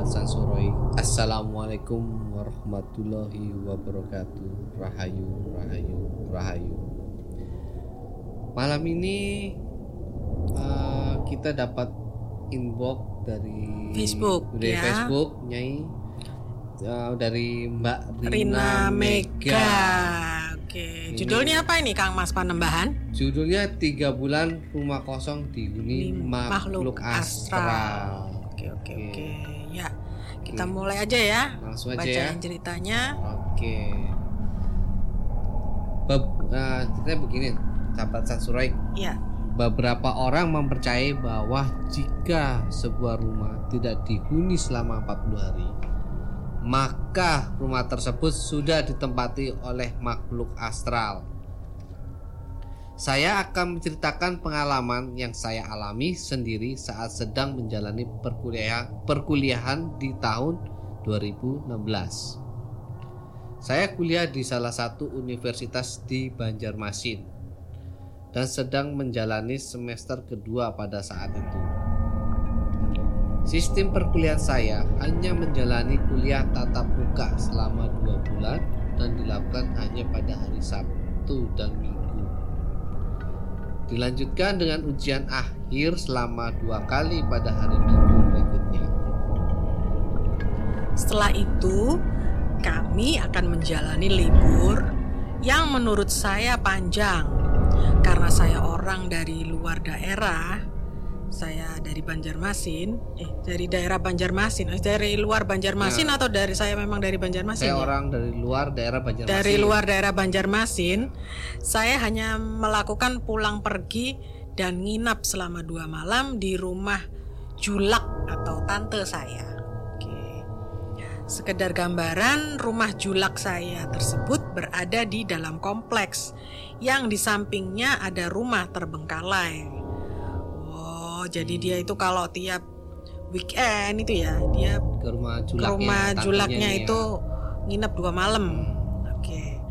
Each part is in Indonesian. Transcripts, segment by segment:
Sahabat Sansuroi Assalamualaikum warahmatullahi wabarakatuh Rahayu, Rahayu, Rahayu Malam ini uh, kita dapat inbox dari Facebook, dari ya. Facebook Nyai uh, dari Mbak Rina, Rina Mega. Mega. Oke, judulnya apa ini Kang Mas Panembahan? Judulnya tiga bulan rumah kosong dihuni Ini makhluk, astral. Oke, oke, Oke. oke. Ya, kita Oke. mulai aja ya. Langsung aja ya. Bacain ceritanya. Oke. Beb- nah, ceritanya begini, sahabat Sansurai. Ya, Beberapa orang mempercayai bahwa jika sebuah rumah tidak dihuni selama 40 hari, maka rumah tersebut sudah ditempati oleh makhluk astral. Saya akan menceritakan pengalaman yang saya alami sendiri saat sedang menjalani perkuliahan, perkuliahan di tahun 2016. Saya kuliah di salah satu universitas di Banjarmasin dan sedang menjalani semester kedua pada saat itu. Sistem perkuliahan saya hanya menjalani kuliah tatap muka selama dua bulan dan dilakukan hanya pada hari Sabtu dan Minggu. Dilanjutkan dengan ujian akhir selama dua kali pada hari Minggu berikutnya. setelah itu kami akan menjalani libur yang menurut saya panjang karena saya orang dari luar daerah. Saya dari Banjarmasin, eh dari daerah Banjarmasin, eh, dari luar Banjarmasin atau dari saya memang dari Banjarmasin? Saya ya? orang dari luar daerah Banjarmasin. dari luar daerah Banjarmasin, saya hanya melakukan pulang pergi dan nginap selama dua malam di rumah julak atau tante saya. Oke. Sekedar gambaran, rumah julak saya tersebut berada di dalam kompleks yang di sampingnya ada rumah terbengkalai. Oh, jadi dia itu kalau tiap weekend itu ya, dia ke rumah ke julaknya. rumah julaknya ya. itu nginep dua malam. Oke.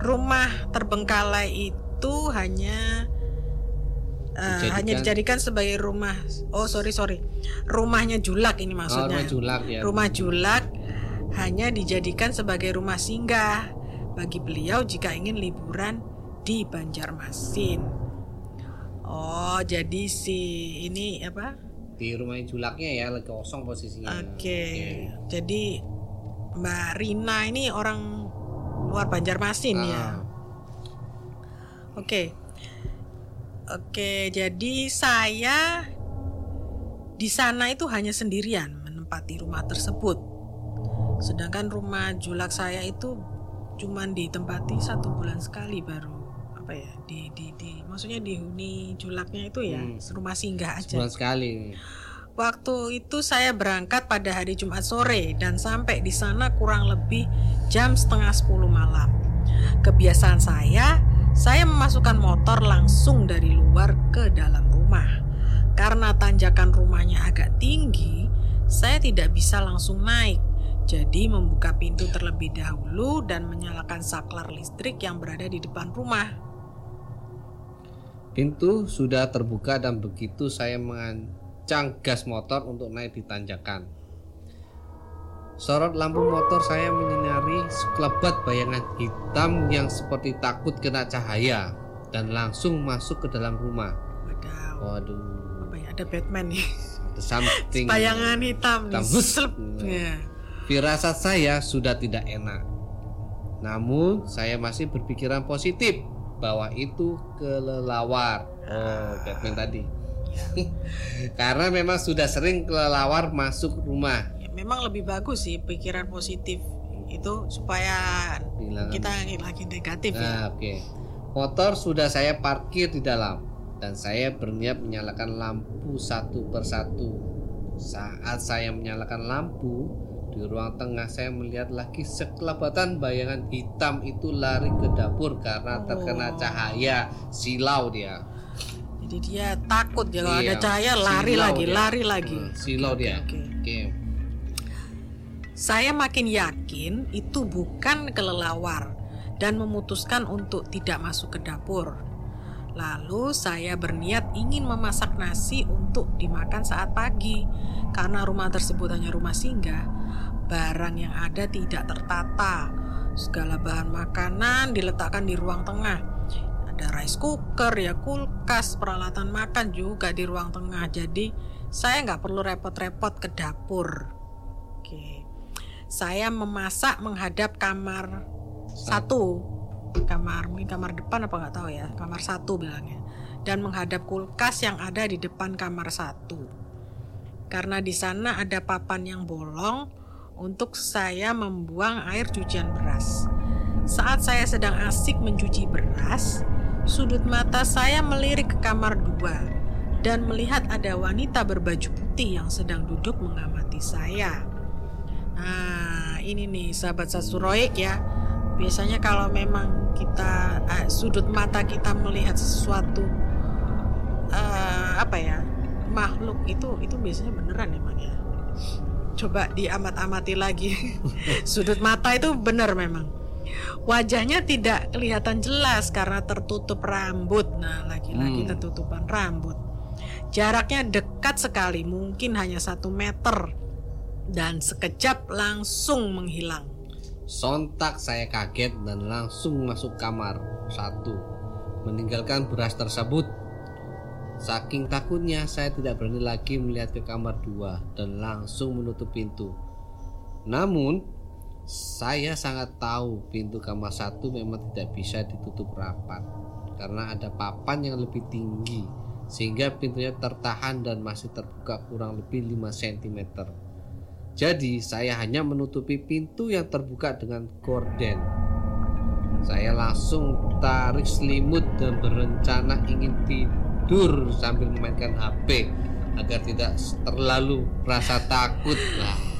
Rumah terbengkalai itu hanya eh, Dijadikan- hanya dijadikan sebagai rumah. Oh sorry sorry, rumahnya julak ini Oh, maksudnya. rumah julak ya. Rumah julak hanya dijadikan sebagai rumah singgah bagi beliau jika ingin liburan di Banjarmasin. Oh jadi si ini apa? Di rumah julaknya ya lagi kosong posisinya. Oke, jadi Mbak Rina ini orang luar Banjarmasin ya. Ah. Oke, oke. Jadi saya di sana itu hanya sendirian menempati rumah tersebut. Sedangkan rumah julak saya itu cuman ditempati satu bulan sekali baru apa ya di di di maksudnya dihuni julaknya itu ya Hmm. rumah singgah aja. Sebulan sekali. Waktu itu saya berangkat pada hari Jumat sore dan sampai di sana kurang lebih jam setengah 10 malam. Kebiasaan saya, saya memasukkan motor langsung dari luar ke dalam rumah. Karena tanjakan rumahnya agak tinggi, saya tidak bisa langsung naik. Jadi membuka pintu terlebih dahulu dan menyalakan saklar listrik yang berada di depan rumah. Pintu sudah terbuka dan begitu saya mengancang gas motor untuk naik di tanjakan. Sorot lampu motor saya menyinari sekelebat bayangan hitam yang seperti takut kena cahaya dan langsung masuk ke dalam rumah. Waduh, apa ya ada Batman nih. ada something. Bayangan hitam nih. Hitam. Ya. Firasat saya sudah tidak enak. Namun saya masih berpikiran positif bahwa itu kelelawar. Oh, Batman tadi. Karena memang sudah sering kelelawar masuk rumah. Ya, memang lebih bagus sih pikiran positif itu supaya Bilang kita lagi negatif ya. Nah, oke. Motor sudah saya parkir di dalam dan saya berniat menyalakan lampu satu persatu. Saat saya menyalakan lampu, di ruang tengah saya melihat lagi sekelebatan bayangan hitam itu lari ke dapur karena terkena Oh. cahaya silau dia. Jadi dia takut ya kalau Iya, ada cahaya lari silau lagi, dia. lari lagi. Hmm, silau dia. oke. Oke. Saya makin yakin itu bukan kelelawar dan memutuskan untuk tidak masuk ke dapur. Lalu saya berniat ingin memasak nasi untuk dimakan saat pagi. Karena rumah tersebut hanya rumah singgah, barang yang ada tidak tertata. Segala bahan makanan diletakkan di ruang tengah. Ada rice cooker, ya kulkas, peralatan makan juga di ruang tengah. Jadi saya nggak perlu repot-repot ke dapur. Oke, saya memasak menghadap kamar satu kamar mungkin kamar depan apa nggak tahu ya kamar satu bilangnya dan menghadap kulkas yang ada di depan kamar satu karena di sana ada papan yang bolong untuk saya membuang air cucian beras. Saat saya sedang asik mencuci beras sudut mata saya melirik ke kamar dua dan melihat ada wanita berbaju putih yang sedang duduk mengamati saya. Nah ini nih sahabat sasuroik ya. Biasanya kalau memang kita uh, sudut mata kita melihat sesuatu uh, apa ya makhluk itu itu biasanya beneran emang ya coba diamat-amati lagi. Sudut mata itu benar memang. Wajahnya tidak kelihatan jelas karena tertutup rambut. Nah lagi-lagi hmm. tertutupan rambut. Jaraknya dekat sekali mungkin hanya satu meter. Dan sekejap langsung menghilang. Sontak saya kaget dan langsung masuk kamar. Satu, meninggalkan beras tersebut. Saking takutnya saya tidak berani lagi melihat ke kamar dua dan langsung menutup pintu. Namun saya sangat tahu pintu kamar satu memang tidak bisa ditutup rapat karena ada papan yang lebih tinggi sehingga pintunya tertahan dan masih terbuka kurang lebih 5 cm. Jadi saya hanya menutupi pintu yang terbuka dengan gorden. Saya langsung tarik selimut dan berencana ingin tidur sambil memainkan HP agar tidak terlalu rasa takut. Nah,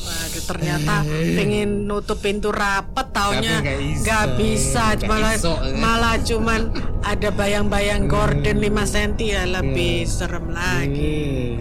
Waduh ternyata pengen nutup pintu rapet taunya nggak bisa gak malah iso, ya. malah cuman ada bayang-bayang gorden 5 cm ya lebih hmm. serem lagi.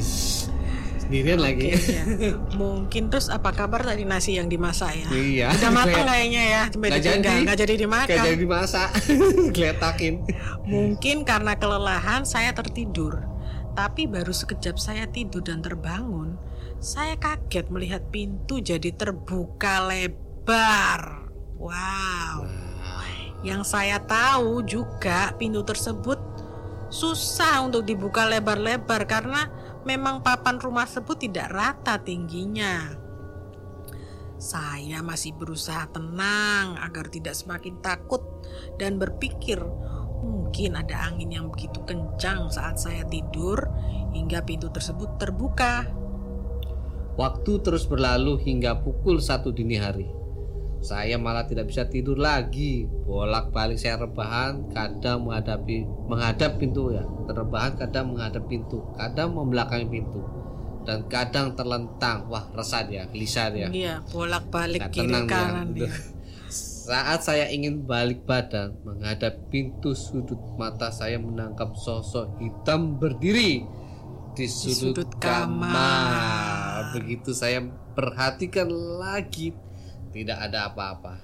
Sendirian lagi. Ya. Mungkin terus apa kabar tadi nasi yang dimasak ya? Iya. Udah matang kayaknya ya. Gak jadi, gak, jadi dimakan. Gak jadi dimasak. Geletakin. Mungkin karena kelelahan saya tertidur. Tapi baru sekejap saya tidur dan terbangun, saya kaget melihat pintu jadi terbuka lebar. Wow. Yang saya tahu juga pintu tersebut susah untuk dibuka lebar-lebar karena memang papan rumah tersebut tidak rata tingginya. Saya masih berusaha tenang agar tidak semakin takut dan berpikir mungkin ada angin yang begitu kencang saat saya tidur hingga pintu tersebut terbuka. Waktu terus berlalu hingga pukul satu dini hari. Saya malah tidak bisa tidur lagi. Bolak-balik saya rebahan, kadang menghadapi menghadap pintu ya. Terrebahan kadang menghadap pintu, kadang membelakangi pintu. Dan kadang terlentang. Wah, resah dia, gelisah dia. Iya, bolak-balik kiri kanan dia. Saat saya ingin balik badan menghadap pintu sudut mata saya menangkap sosok hitam berdiri di sudut, di sudut kamar. kamar. Begitu saya perhatikan lagi tidak ada apa-apa.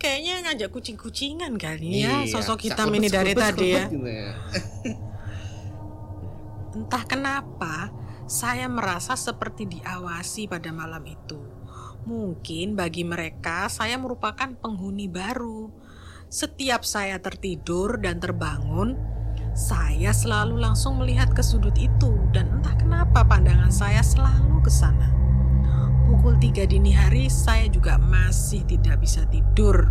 Kayaknya ngajak kucing-kucingan kali ya iya, sosok hitam ini dari tadi ya. ya. Entah kenapa saya merasa seperti diawasi pada malam itu. Mungkin bagi mereka saya merupakan penghuni baru. Setiap saya tertidur dan terbangun, saya selalu langsung melihat ke sudut itu dan entah kenapa pandangan saya selalu ke sana pukul 3 dini hari saya juga masih tidak bisa tidur.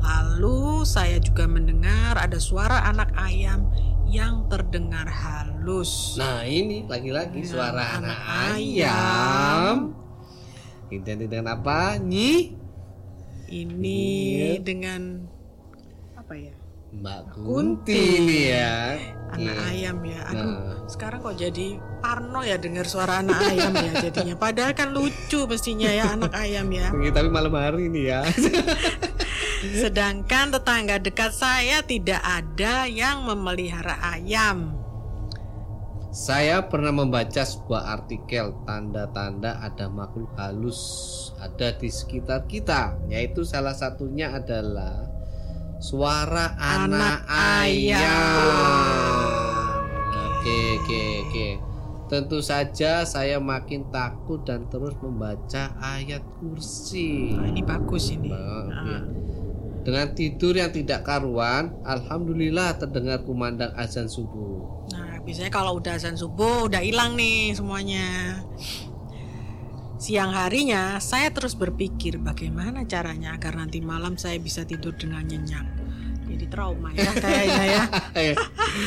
Lalu saya juga mendengar ada suara anak ayam yang terdengar halus. Nah ini lagi-lagi ya, suara anak, anak ayam. Identik dengan apa? Nyi? Ini ya. dengan? Mbak Kunti nih ya. Anak yeah. ayam ya. Aduh, nah. sekarang kok jadi parno ya dengar suara anak ayam ya jadinya. Padahal kan lucu mestinya ya anak ayam ya. Tapi malam hari ini ya. Sedangkan tetangga dekat saya tidak ada yang memelihara ayam. Saya pernah membaca sebuah artikel tanda-tanda ada makhluk halus ada di sekitar kita, yaitu salah satunya adalah suara Anak anak, ayam. ayam. Oke, oke, oke. Tentu saja saya makin takut dan terus membaca ayat kursi. Nah, ini bagus ini. Nah, Ah. iya. Dengan tidur yang tidak karuan, alhamdulillah terdengar kumandang azan subuh. Nah, biasanya kalau udah azan subuh udah hilang nih semuanya. Siang harinya saya terus berpikir bagaimana caranya agar nanti malam saya bisa tidur dengan nyenyak. Jadi trauma ya kayaknya ya. Eh,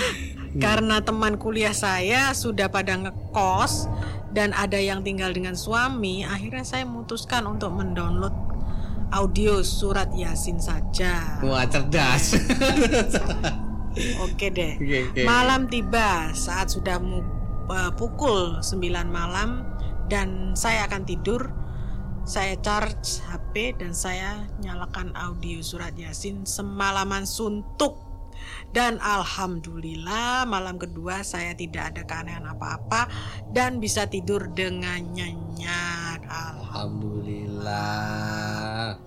Karena teman kuliah saya sudah pada ngekos dan ada yang tinggal dengan suami, akhirnya saya memutuskan untuk mendownload audio surat Yasin saja. Wah cerdas. Oke deh. Malam tiba saat sudah mu- eh, pukul 9 malam dan saya akan tidur. Saya charge HP dan saya nyalakan audio surat Yasin semalaman suntuk. Dan alhamdulillah malam kedua saya tidak ada keanehan apa-apa dan bisa tidur dengan nyenyak. Alhamdulillah.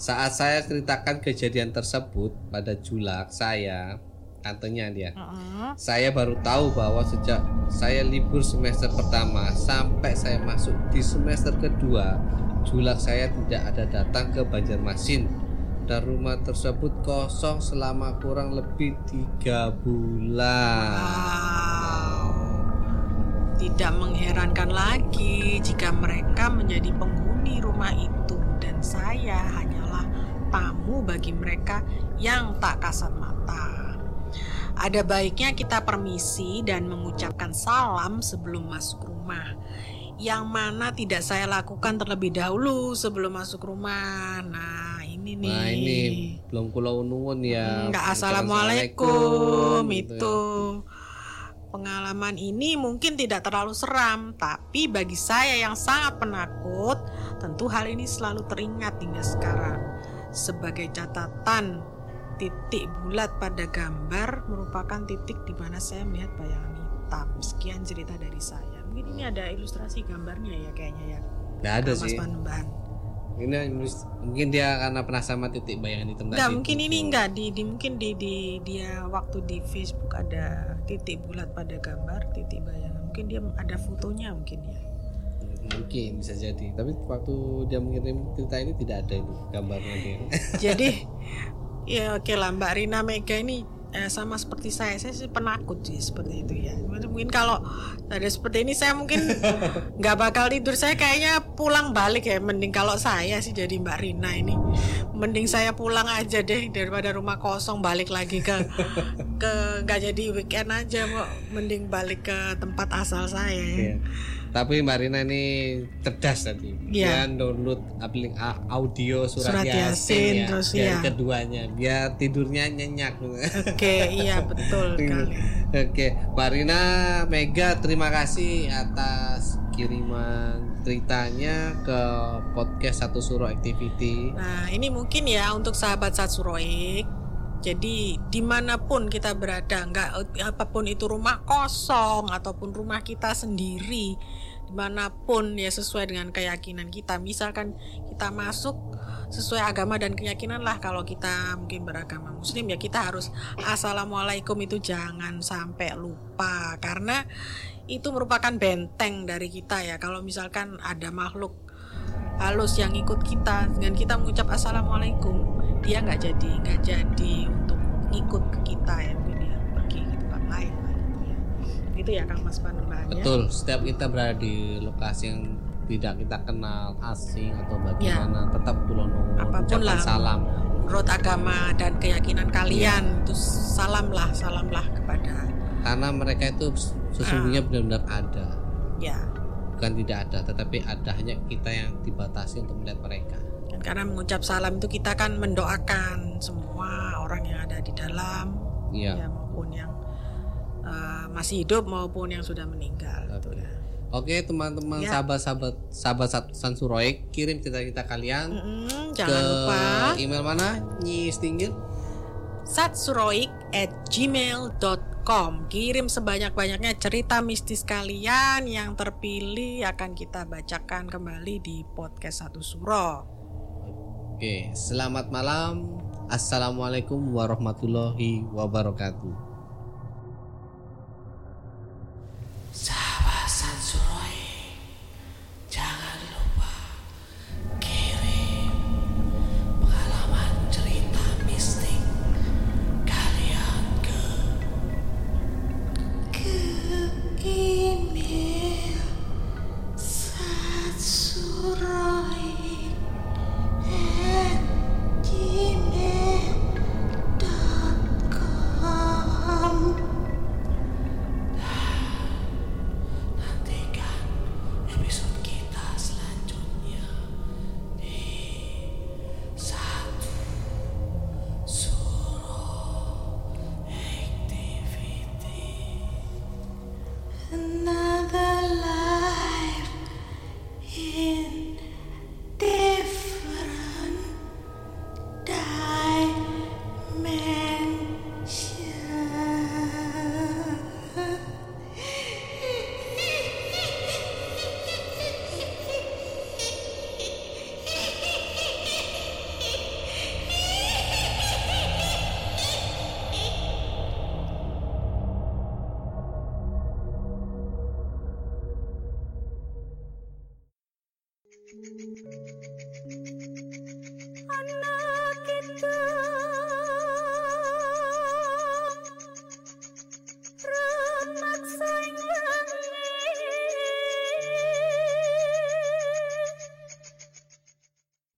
Saat saya ceritakan kejadian tersebut pada Julak saya, tantenya dia. Heeh. Saya baru tahu bahwa sejak saya libur semester pertama sampai saya masuk di semester kedua, Julak saya tidak ada datang ke Banjarmasin dan rumah tersebut kosong selama kurang lebih tiga bulan. Wow. Tidak mengherankan lagi jika mereka menjadi penghuni rumah itu dan saya hanyalah tamu bagi mereka yang tak kasat mata. Ada baiknya kita permisi dan mengucapkan salam sebelum masuk rumah. Yang mana tidak saya lakukan terlebih dahulu sebelum masuk rumah. Nah, ini nih. Nah ini belum kulau nuwun ya. Enggak Bukan assalamualaikum gitu ya. itu. Pengalaman ini mungkin tidak terlalu seram, tapi bagi saya yang sangat penakut, tentu hal ini selalu teringat hingga sekarang. Sebagai catatan, titik bulat pada gambar merupakan titik di mana saya melihat bayangan hitam. Sekian cerita dari saya. Mungkin ini ada ilustrasi gambarnya ya kayaknya ya. Nggak ada Mas sih. Panembahan. Ini mungkin dia karena pernah sama titik bayangan hitam Enggak, tadi. mungkin ini enggak di, di mungkin di, di dia waktu di Facebook ada titik bulat pada gambar, titik bayangan. Mungkin dia ada fotonya mungkin ya. Mungkin bisa jadi. Tapi waktu dia mengirim cerita ini tidak ada itu gambarnya dia. Jadi ya oke lah Mbak Rina Mega ini eh, sama seperti saya, saya sih penakut sih seperti itu ya. Mungkin kalau ada seperti ini saya mungkin nggak bakal tidur. Saya kayaknya pulang balik ya. Mending kalau saya sih jadi Mbak Rina ini, mending saya pulang aja deh daripada rumah kosong balik lagi ke ke nggak jadi weekend aja mau mending balik ke tempat asal saya ya. Iya. Tapi Mbak Rina ini cerdas tadi. Iya. Dia download aplik audio surat, Surat Yasin, Yasin, ya. terus dari iya. keduanya. Biar tidurnya nyenyak. Oke, iya betul kali. Oke, Mbak Rina Mega terima kasih atas kiriman ceritanya ke podcast Satu Suro Activity. Nah, ini mungkin ya untuk sahabat Satsuroik. Jadi di mana pun kita berada, nggak apa pun itu rumah kosong ataupun rumah kita sendiri, di mana pun ya sesuai dengan keyakinan kita. Misalkan kita masuk sesuai agama dan keyakinan lah. Kalau kita mungkin beragama Muslim ya kita harus assalamualaikum itu jangan sampai lupa karena itu merupakan benteng dari kita ya. Kalau misalkan ada makhluk halus yang ikut kita dengan kita mengucap assalamualaikum dia nggak jadi nggak jadi untuk ikut ke kita ya mungkin dia pergi ke tempat lain lah gitu ya itu ya kang mas panembahannya Betul, setiap kita berada di lokasi yang tidak kita kenal asing atau bagaimana tetap pulau nuwun Ya. Apa pun lah. salam. menurut agama dan keyakinan kalian itu salam lah salam lah kepada Karena mereka itu sesungguhnya benar-benar ada. ya Bukan tidak ada, tetapi ada hanya kita yang dibatasi untuk melihat mereka. Karena mengucap salam itu kita kan mendoakan semua orang yang ada di dalam Iya. ya maupun yang uh, masih hidup maupun yang sudah meninggal gitu ya. Oke teman-teman Ya. sahabat-sahabat sahabat Sansuroik kirim cerita-cerita kalian Mm-mm, ke jangan lupa email mana Nyi Stinggil satsuroik at gmail.com Kirim sebanyak-banyaknya cerita mistis kalian yang terpilih akan kita bacakan kembali di podcast Satu Suro Oke selamat malam Assalamualaikum warahmatullahi wabarakatuh.